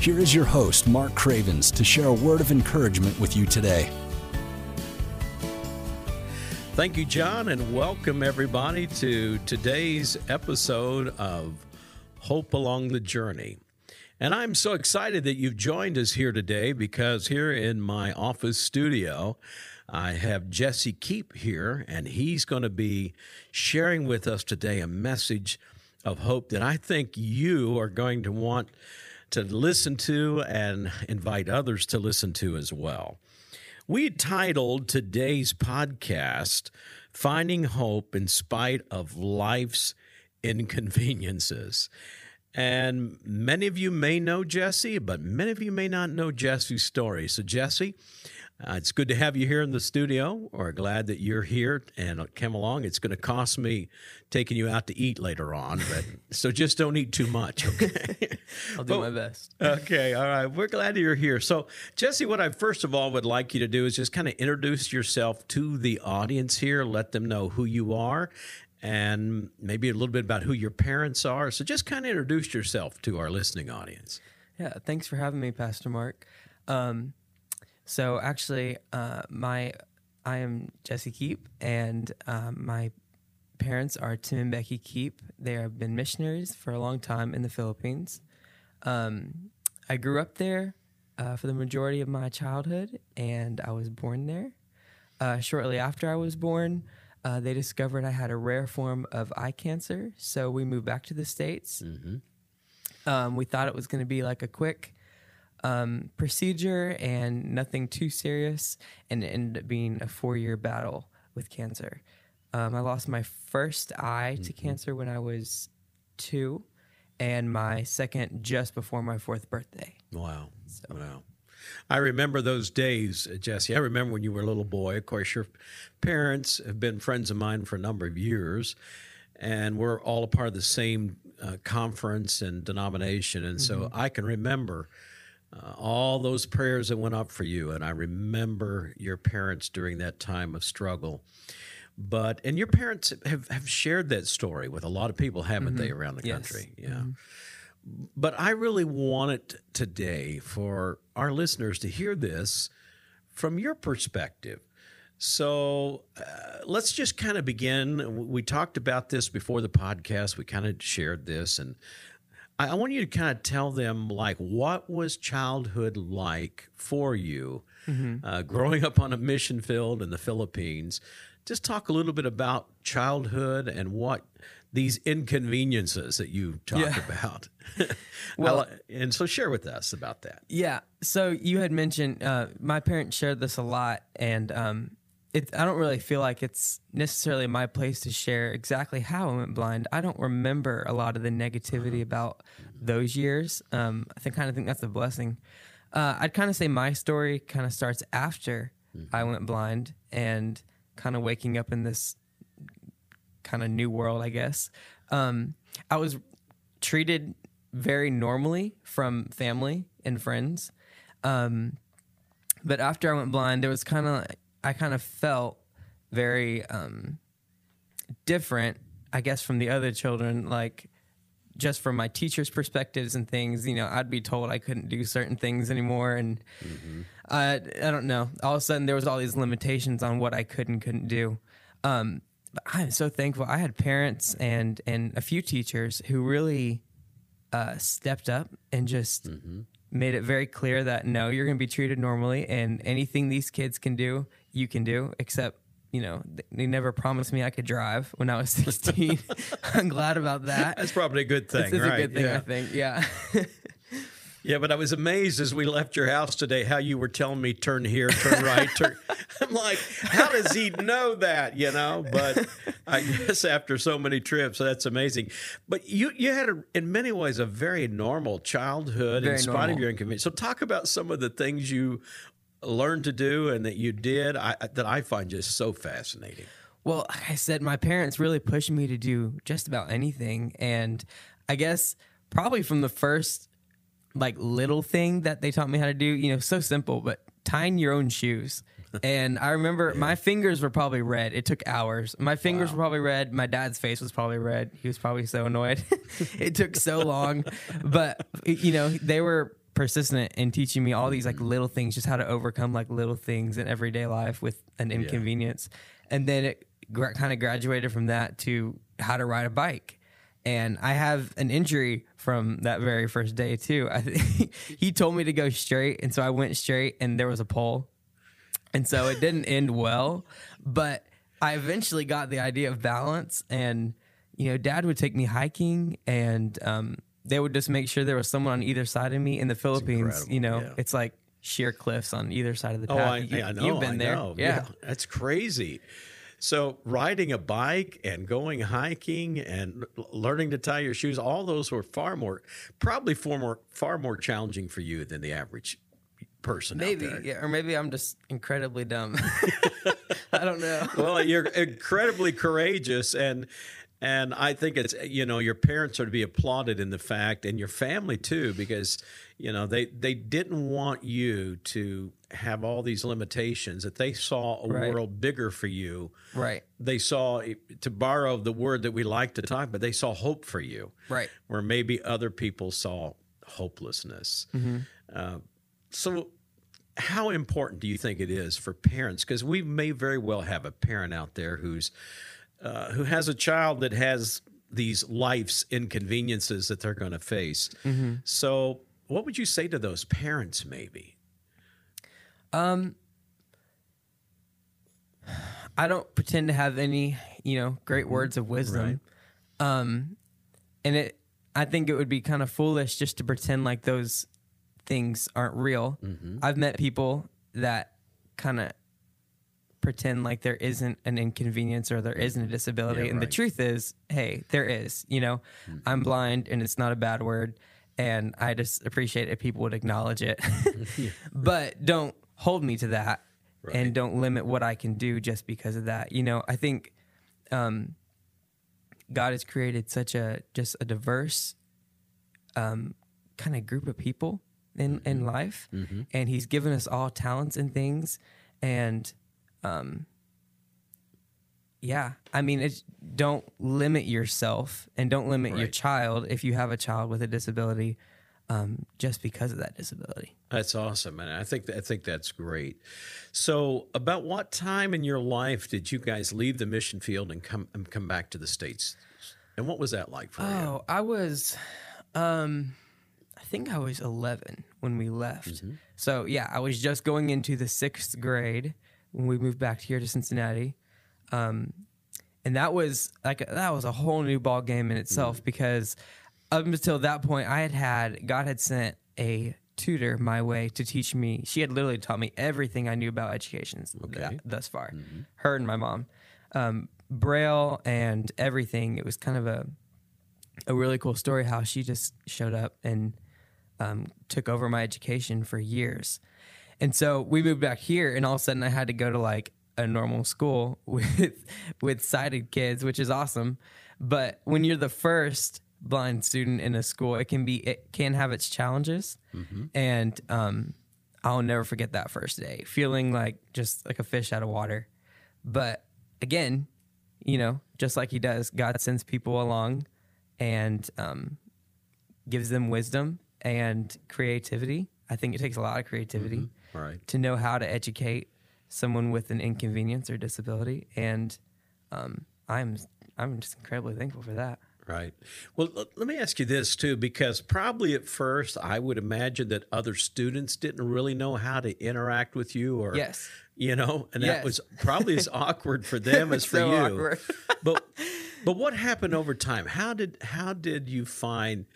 here is your host, Mark Cravens, to share a word of encouragement with you today. Thank you, John, and welcome everybody to today's episode of Hope Along the Journey. And I'm so excited that you've joined us here today because here in my office studio, I have Jesse Keep here, and he's going to be sharing with us today a message of hope that I think you are going to want to listen to and invite others to listen to as well. We titled today's podcast, Finding Hope in Spite of Life's Inconveniences. And many of you may know Jesse, but many of you may not know Jesse's story. So, Jesse, uh, it's good to have you here in the studio. We're glad that you're here and came along. It's going to cost me taking you out to eat later on, but so just don't eat too much, okay? I'll do but, my best. Okay, all right. We're glad you're here. So, Jesse, what I first of all would like you to do is just kind of introduce yourself to the audience here, let them know who you are, and maybe a little bit about who your parents are. So, just kind of introduce yourself to our listening audience. Yeah, thanks for having me, Pastor Mark. Um, so actually, uh, my I am Jesse Keep, and um, my parents are Tim and Becky Keep. They have been missionaries for a long time in the Philippines. Um, I grew up there uh, for the majority of my childhood, and I was born there. Uh, shortly after I was born, uh, they discovered I had a rare form of eye cancer, so we moved back to the states. Mm-hmm. Um, we thought it was going to be like a quick um, procedure and nothing too serious, and it ended up being a four year battle with cancer. Um, I lost my first eye mm-hmm. to cancer when I was two, and my second just before my fourth birthday. Wow. So. Wow. I remember those days, uh, Jesse. I remember when you were a little boy. Of course, your parents have been friends of mine for a number of years, and we're all a part of the same uh, conference and denomination. And mm-hmm. so I can remember uh, all those prayers that went up for you. And I remember your parents during that time of struggle. But, and your parents have, have shared that story with a lot of people, haven't mm-hmm. they, around the country? Yeah. Mm-hmm. But I really wanted today for our listeners to hear this from your perspective. So uh, let's just kind of begin. We talked about this before the podcast. We kind of shared this, and I, want you to kind of tell them like what was childhood like for you, mm-hmm. uh, growing up on a mission field in the Philippines. Just talk a little bit about childhood and what these inconveniences that you talked yeah. about. well, and so share with us about that. Yeah. So you had mentioned uh, my parents shared this a lot, and um, it, I don't really feel like it's necessarily my place to share exactly how I went blind. I don't remember a lot of the negativity uh-huh. about those years. Um, I think kind of think that's a blessing. Uh, I'd kind of say my story kind of starts after mm-hmm. I went blind and kind of waking up in this kind of new world, I guess. Um, I was treated very normally from family and friends. Um, but after I went blind, there was kind of I kind of felt very um, different, I guess, from the other children. Like, just from my teachers' perspectives and things, you know, I'd be told I couldn't do certain things anymore, and mm-hmm. I, I don't know. All of a sudden, there was all these limitations on what I could and couldn't do. Um, but I'm so thankful. I had parents and and a few teachers who really uh, stepped up and just mm-hmm. made it very clear that no, you're going to be treated normally, and anything these kids can do, you can do, except you know, they never promised me I could drive when I was 16. I'm glad about that. That's probably a good thing. It's, right? a good thing, yeah. I think. Yeah. Yeah, but I was amazed as we left your house today how you were telling me turn here, turn right, turn. I'm like, how does he know that? You know, but I guess after so many trips, that's amazing. But you you had a, in many ways a very normal childhood Very in spite normal. of your inconvenience. So talk about some of the things you learned to do and that you did I, that I find just so fascinating. Well, like I said, my parents really pushed me to do just about anything. And I guess probably from the first like little thing that they taught me how to do, you know, so simple, but tying your own shoes. And I remember my fingers were probably red. It took hours. My fingers were probably red. My dad's face was probably red. He was probably so annoyed. it took so long. But, you know, they were persistent in teaching me all these like little things, just how to overcome like little things in everyday life with an inconvenience. And then it gra- kind of graduated from that to how to ride a bike. And I have an injury from that very first day too. I think he told me to go straight, and so I went straight, and there was a pole, and so it didn't end well. But I eventually got the idea of balance, and you know, Dad would take me hiking, and um, they would just make sure there was someone on either side of me. In the Philippines, you know, yeah. it's like sheer cliffs on either side of the Oh, path. I, You- I know. You've been I there, know. yeah. that's crazy. So riding a bike and going hiking and learning to tie your shoes, all those were far more, probably far more, far more challenging for you than the average person Maybe, yeah, or maybe I'm just incredibly dumb. I don't know. well, you're incredibly courageous and and I think it's you know your parents are to be applauded in the fact and your family too because you know they they didn't want you to have all these limitations that they saw a Right. world bigger for you. Right, They saw to borrow the word that we like to talk but they saw hope for you. right. Where maybe other people saw hopelessness. Uh, so how important do you think it is for parents because we may very well have a parent out there who's uh, who has a child that has these life's inconveniences that they're going to face so what would you say to those parents maybe? Um, I don't pretend to have any, you know, great words of wisdom. Um, and it, I think it would be kind of foolish just to pretend like those things aren't real. I've met people that kind of pretend like there isn't an inconvenience or there isn't a disability. Yeah, and the truth is, hey, there is. You know, I'm blind and it's not a bad word. And I just appreciate if people would acknowledge it. but don't hold me to that and don't limit what I can do just because of that. You know, I think um, God has created such a just a diverse um, kind of group of people in in life, and He's given us all talents and things, and um, yeah, I mean, it's, don't limit yourself and don't limit your child if you have a child with a disability, um, just because of that disability. that's awesome and i think i think that's great. So about what time in your life did you guys leave the mission field and come and come back to the states? And what was that like for you? Oh, I was, um, I think I was 11 when we left. So yeah, I was just going into the sixth grade when we moved back here to Cincinnati. Um, and that was like that was a whole new ball game in itself because up until that point, I had had God had sent a tutor my way to teach me. She had literally taught me everything I knew about education Okay. th- thus far. Her and my mom, um, Braille and everything. It was kind of a a really cool story how she just showed up and um, took over my education for years. And so we moved back here, and all of a sudden I had to go to like a normal school with with sighted kids, which is awesome. But when you're the first blind student in a school, it can be it can have its challenges, and um, I'll never forget that first day, feeling like just like a fish out of water. But again, you know, just like He does, God sends people along and um, gives them wisdom and creativity. I think it takes a lot of creativity all right to know how to educate someone with an inconvenience or disability, and um, I'm I'm just incredibly thankful for that. Right. Well, l- let me ask you this too, because probably at first I would imagine that other students didn't really know how to interact with you, or Yes. you know, and that was probably as awkward for them as for So you. awkward. but but what happened over time? How did how did you find?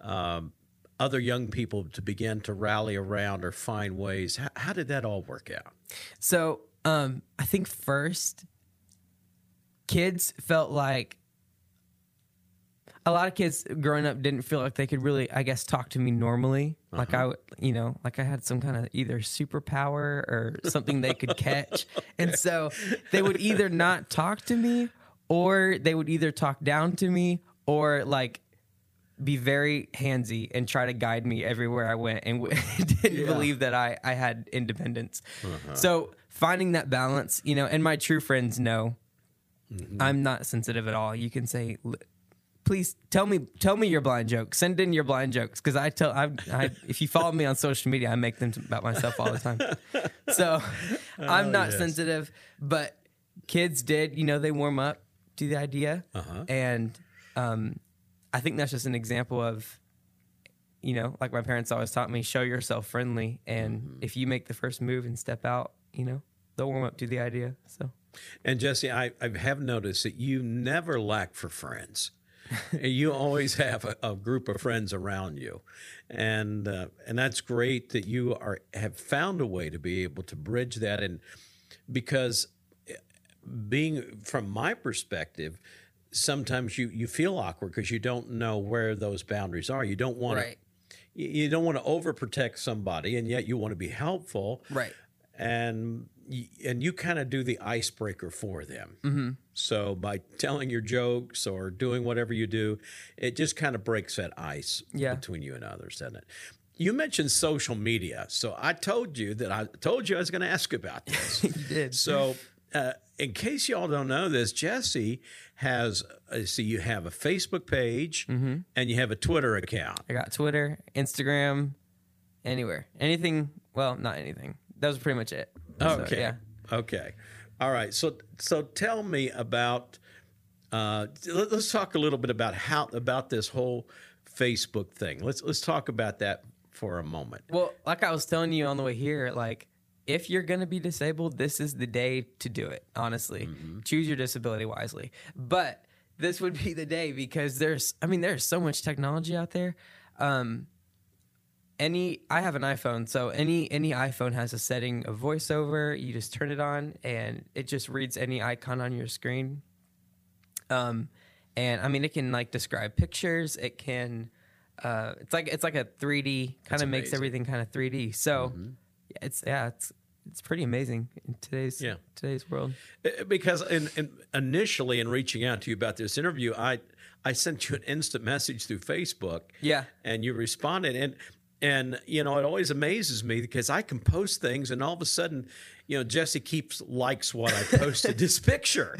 Um, other young people to begin to rally around or find ways. How, how did that all work out? So um, I think first, kids felt like a lot of kids growing up didn't feel like they could really, I guess, talk to me normally. Like I, you know, like I had some kind of either superpower or something they could catch, and so they would either not talk to me, or they would either talk down to me, or like be very handsy and try to guide me everywhere I went and w- didn't believe that I, I had independence. Uh-huh. So finding that balance, you know, and my true friends know mm-hmm. I'm not sensitive at all. You can say, please tell me, tell me your blind jokes. Send in your blind jokes. Cause I tell, I, I, if you follow me on social media, I make them about myself all the time. So oh, I'm not yes. sensitive, but kids did, you know, they warm up to the idea. Uh-huh. And, um, I think that's just an example of, you know, like my parents always taught me, show yourself friendly. And if you make the first move and step out, you know, they'll warm up to the idea. So And Jesse, I, I have noticed that you never lack for friends. you always have a, a group of friends around you, and uh, and that's great that you are have found a way to be able to bridge that. And because eh, being from my perspective, sometimes you you feel awkward because you don't know where those boundaries are. You don't want Right. to you don't want to overprotect somebody, and yet you want to be helpful Right. and and you kind of do the icebreaker for them. Mm-hmm. So by telling your jokes or doing whatever you do, it just kind of breaks that ice Yeah. between you and others, doesn't it? You mentioned social media, so I told you that I told you I was going to ask about this. you did. So, uh, in case y'all don't know this, Jesse has uh, see you have a Facebook page Mm-hmm. and you have a Twitter account. I got Twitter, Instagram, anywhere, anything. Well, not anything. That was pretty much it. So, Okay. yeah. Okay. All right. So so tell me about. Uh, let, us talk a little bit about how about this whole Facebook thing. Let's let's talk about that for a moment. Well, like I was telling you on the way here, like if you're gonna be disabled, this is the day to do it. Honestly, choose your disability wisely. But this would be the day because there's, I mean, there's so much technology out there. Um, any, I have an iPhone, so any any iPhone has a setting of voiceover. You just turn it on, and it just reads any icon on your screen. Um, and I mean, it can like describe pictures. It can, uh, it's like it's like a 3D kind of makes everything kind of 3D. So yeah, it's yeah, it's it's pretty amazing in today's Yeah. today's world. Uh, Because in, in, initially, in reaching out to you about this interview, I I sent you an instant message through Facebook. Yeah. and you responded and and you know it always amazes me because i can post things and all of a sudden you know jesse keeps likes what i posted this picture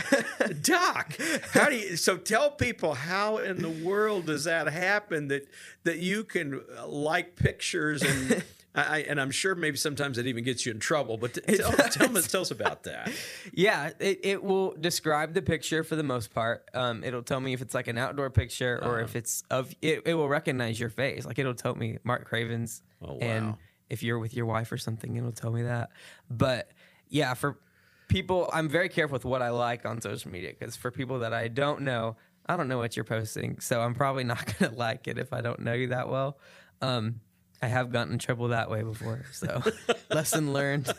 doc how do you so tell people how in the world does that happen that that you can uh, like pictures and I, and I'm sure maybe sometimes it even gets you in trouble, but t- tell, tell, me, tell us about that. Yeah, it, it will describe the picture for the most part. Um, it'll tell me if it's like an outdoor picture or Uh-huh. if it's of. It, it will recognize your face. Like it'll tell me Mark Cravens, Oh, and if you're with your wife or something, it'll tell me that. But yeah, for people, I'm very careful with what I like on social media because for people that I don't know, I don't know what you're posting, so I'm probably not gonna like it if I don't know you that well. Um, I have gotten in trouble that way before, so lesson learned.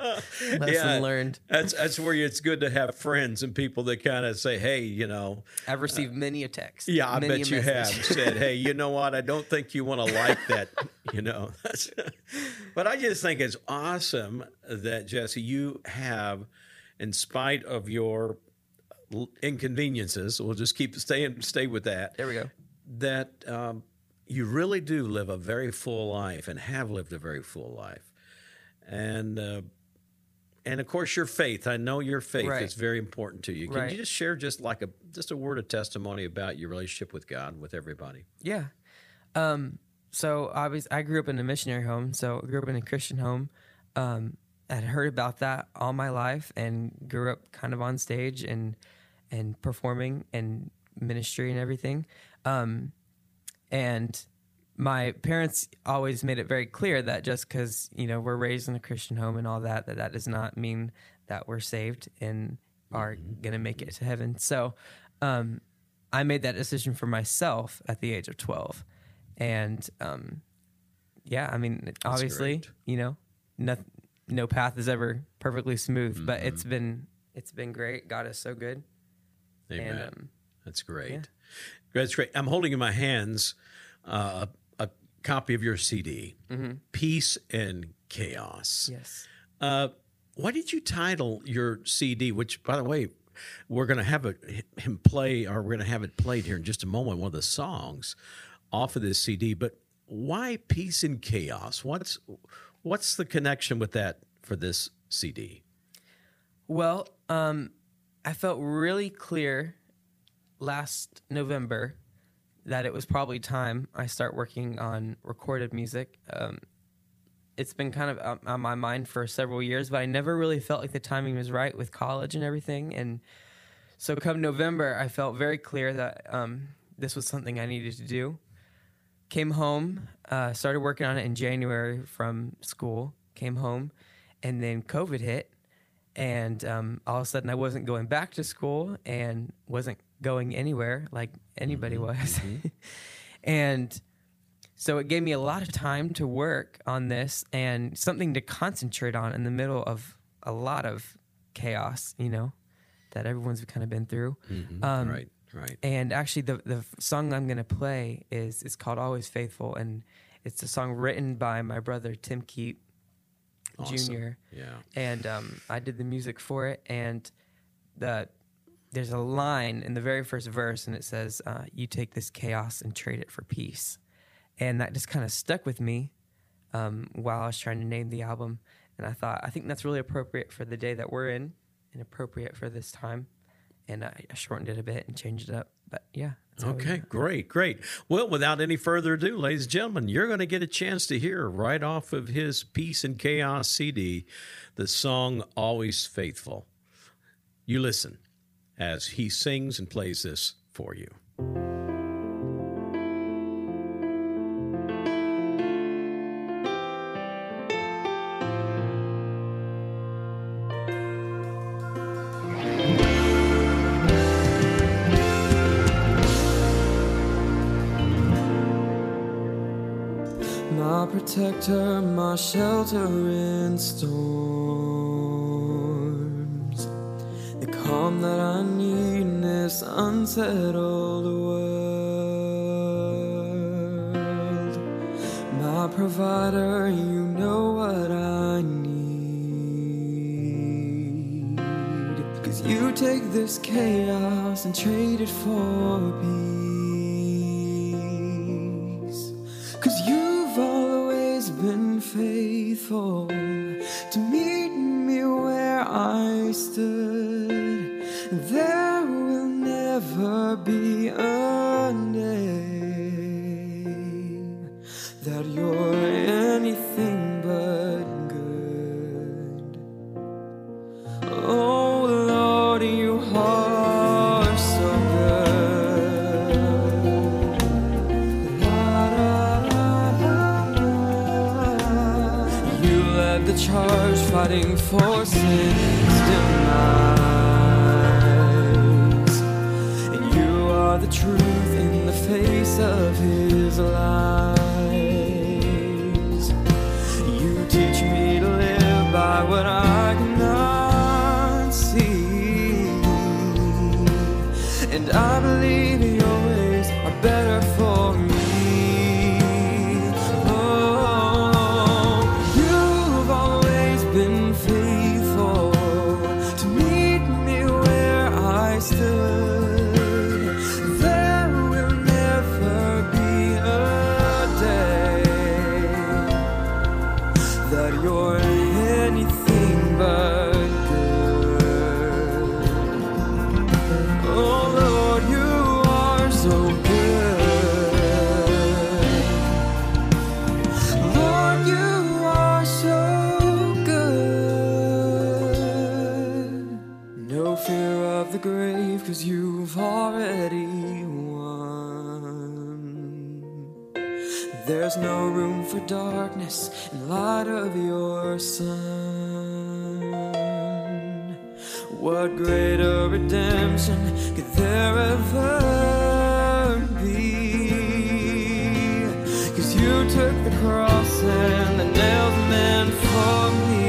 lesson learned. That's that's where it's good to have friends and people that kind of say, "Hey, you know, I've received many a text. Yeah, I bet you have said, "Hey, you know what? I don't think you want to like that." You know, but I just think it's awesome that Jesse, you have, in spite of your inconveniences, we'll just keep staying stay with that. There we go. That um, you really do live a very full life and have lived a very full life, and. Uh, and of course, your faith. I know your faith Right. is very important to you. Can Right. you just share just like a just a word of testimony about your relationship with God with everybody? Yeah. Um, so obviously, I grew up in a missionary home. So I grew up in a Christian home. Um, I'd heard about that all my life and grew up kind of on stage and and performing and ministry and everything. Um, and my parents always made it very clear that just because you know we're raised in a Christian home and all that, that that does not mean that we're saved and are gonna make it to heaven. So um, I made that decision for myself at the age of twelve, and um, yeah, I mean, obviously, you know, no, no path is ever perfectly smooth, but it's been it's been great. God is so good. Amen. And um, That's great. That's great. I'm holding in my hands uh, a copy of your CD, Peace and Chaos. yes, Uh, why did you title your CD, which, by the way, we're going to have it, him play, or we're going to have it played here in just a moment, one of the songs off of this CD. But why Peace and Chaos? What's what's the connection with that for this CD? Well, um, I felt really clear last November that it was probably time I start working on recorded music. Um, it's been kind of on- my mind for several years, but I never really felt like the timing was right with college and everything. And so, come November, I felt very clear that um, this was something I needed to do. Came home, uh, started working on it in January from school. Came home, and then COVID hit, and um, all of a sudden I wasn't going back to school and wasn't going anywhere like anybody was, and so it gave me a lot of time to work on this and something to concentrate on in the middle of a lot of chaos, you know, that everyone's kind of been through. Um, right, right. and actually, the the song I'm gonna play is it's called "Always Faithful," and it's a song written by my brother Tim Keep Awesome. Jr. Yeah. And um, I did the music for it, and the there's a line in the very first verse, and it says, uh, "You take this chaos and trade it for peace," and that just kind of stuck with me um, while I was trying to name the album. And I thought, I think that's really appropriate for the day that we're in, and appropriate for this time. And I, I shortened it a bit and changed it up. But yeah. Okay, great, great. Well, without any further ado, ladies and gentlemen, you're going to get a chance to hear right off of his Peace and Chaos CD the song Always Faithful. You listen as he sings and plays this for you. My protector, my shelter in storms. That I need in this unsettled world. My provider, you know what I need. Cause you take this chaos and trade it for peace. Cause you've always been faithful to meet me where I stood. There will never be a day that you're anything but good. Oh Lord, you are so good. You led the charge fighting for of his lies. For darkness in light of your sun. What greater redemption could there ever be Cause you took the cross and the nails meant for me.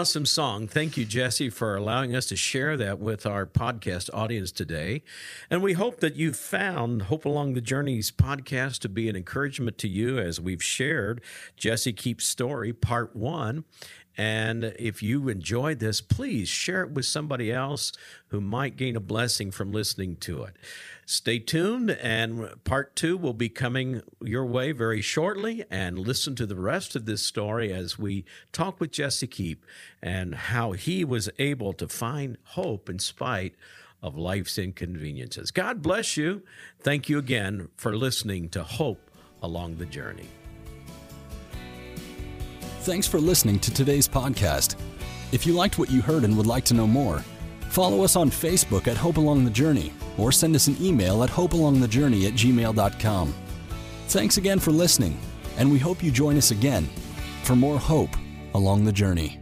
Awesome song. Thank you, Jesse, for allowing us to share that with our podcast audience today. And we hope that you found Hope Along the Journey's podcast to be an encouragement to you as we've shared Jesse Keep's story, part one. And if you enjoyed this, please share it with somebody else who might gain a blessing from listening to it. Stay tuned, and part two will be coming your way very shortly. And listen to the rest of this story as we talk with Jesse Keep and how he was able to find hope in spite of life's inconveniences. God bless you. Thank you again for listening to Hope Along the Journey. Thanks for listening to today's podcast. If you liked what you heard and would like to know more, follow us on Facebook at Hope Along the Journey or send us an email at hopealongthejourney at gmail.com. Thanks again for listening, and we hope you join us again for more hope along the journey.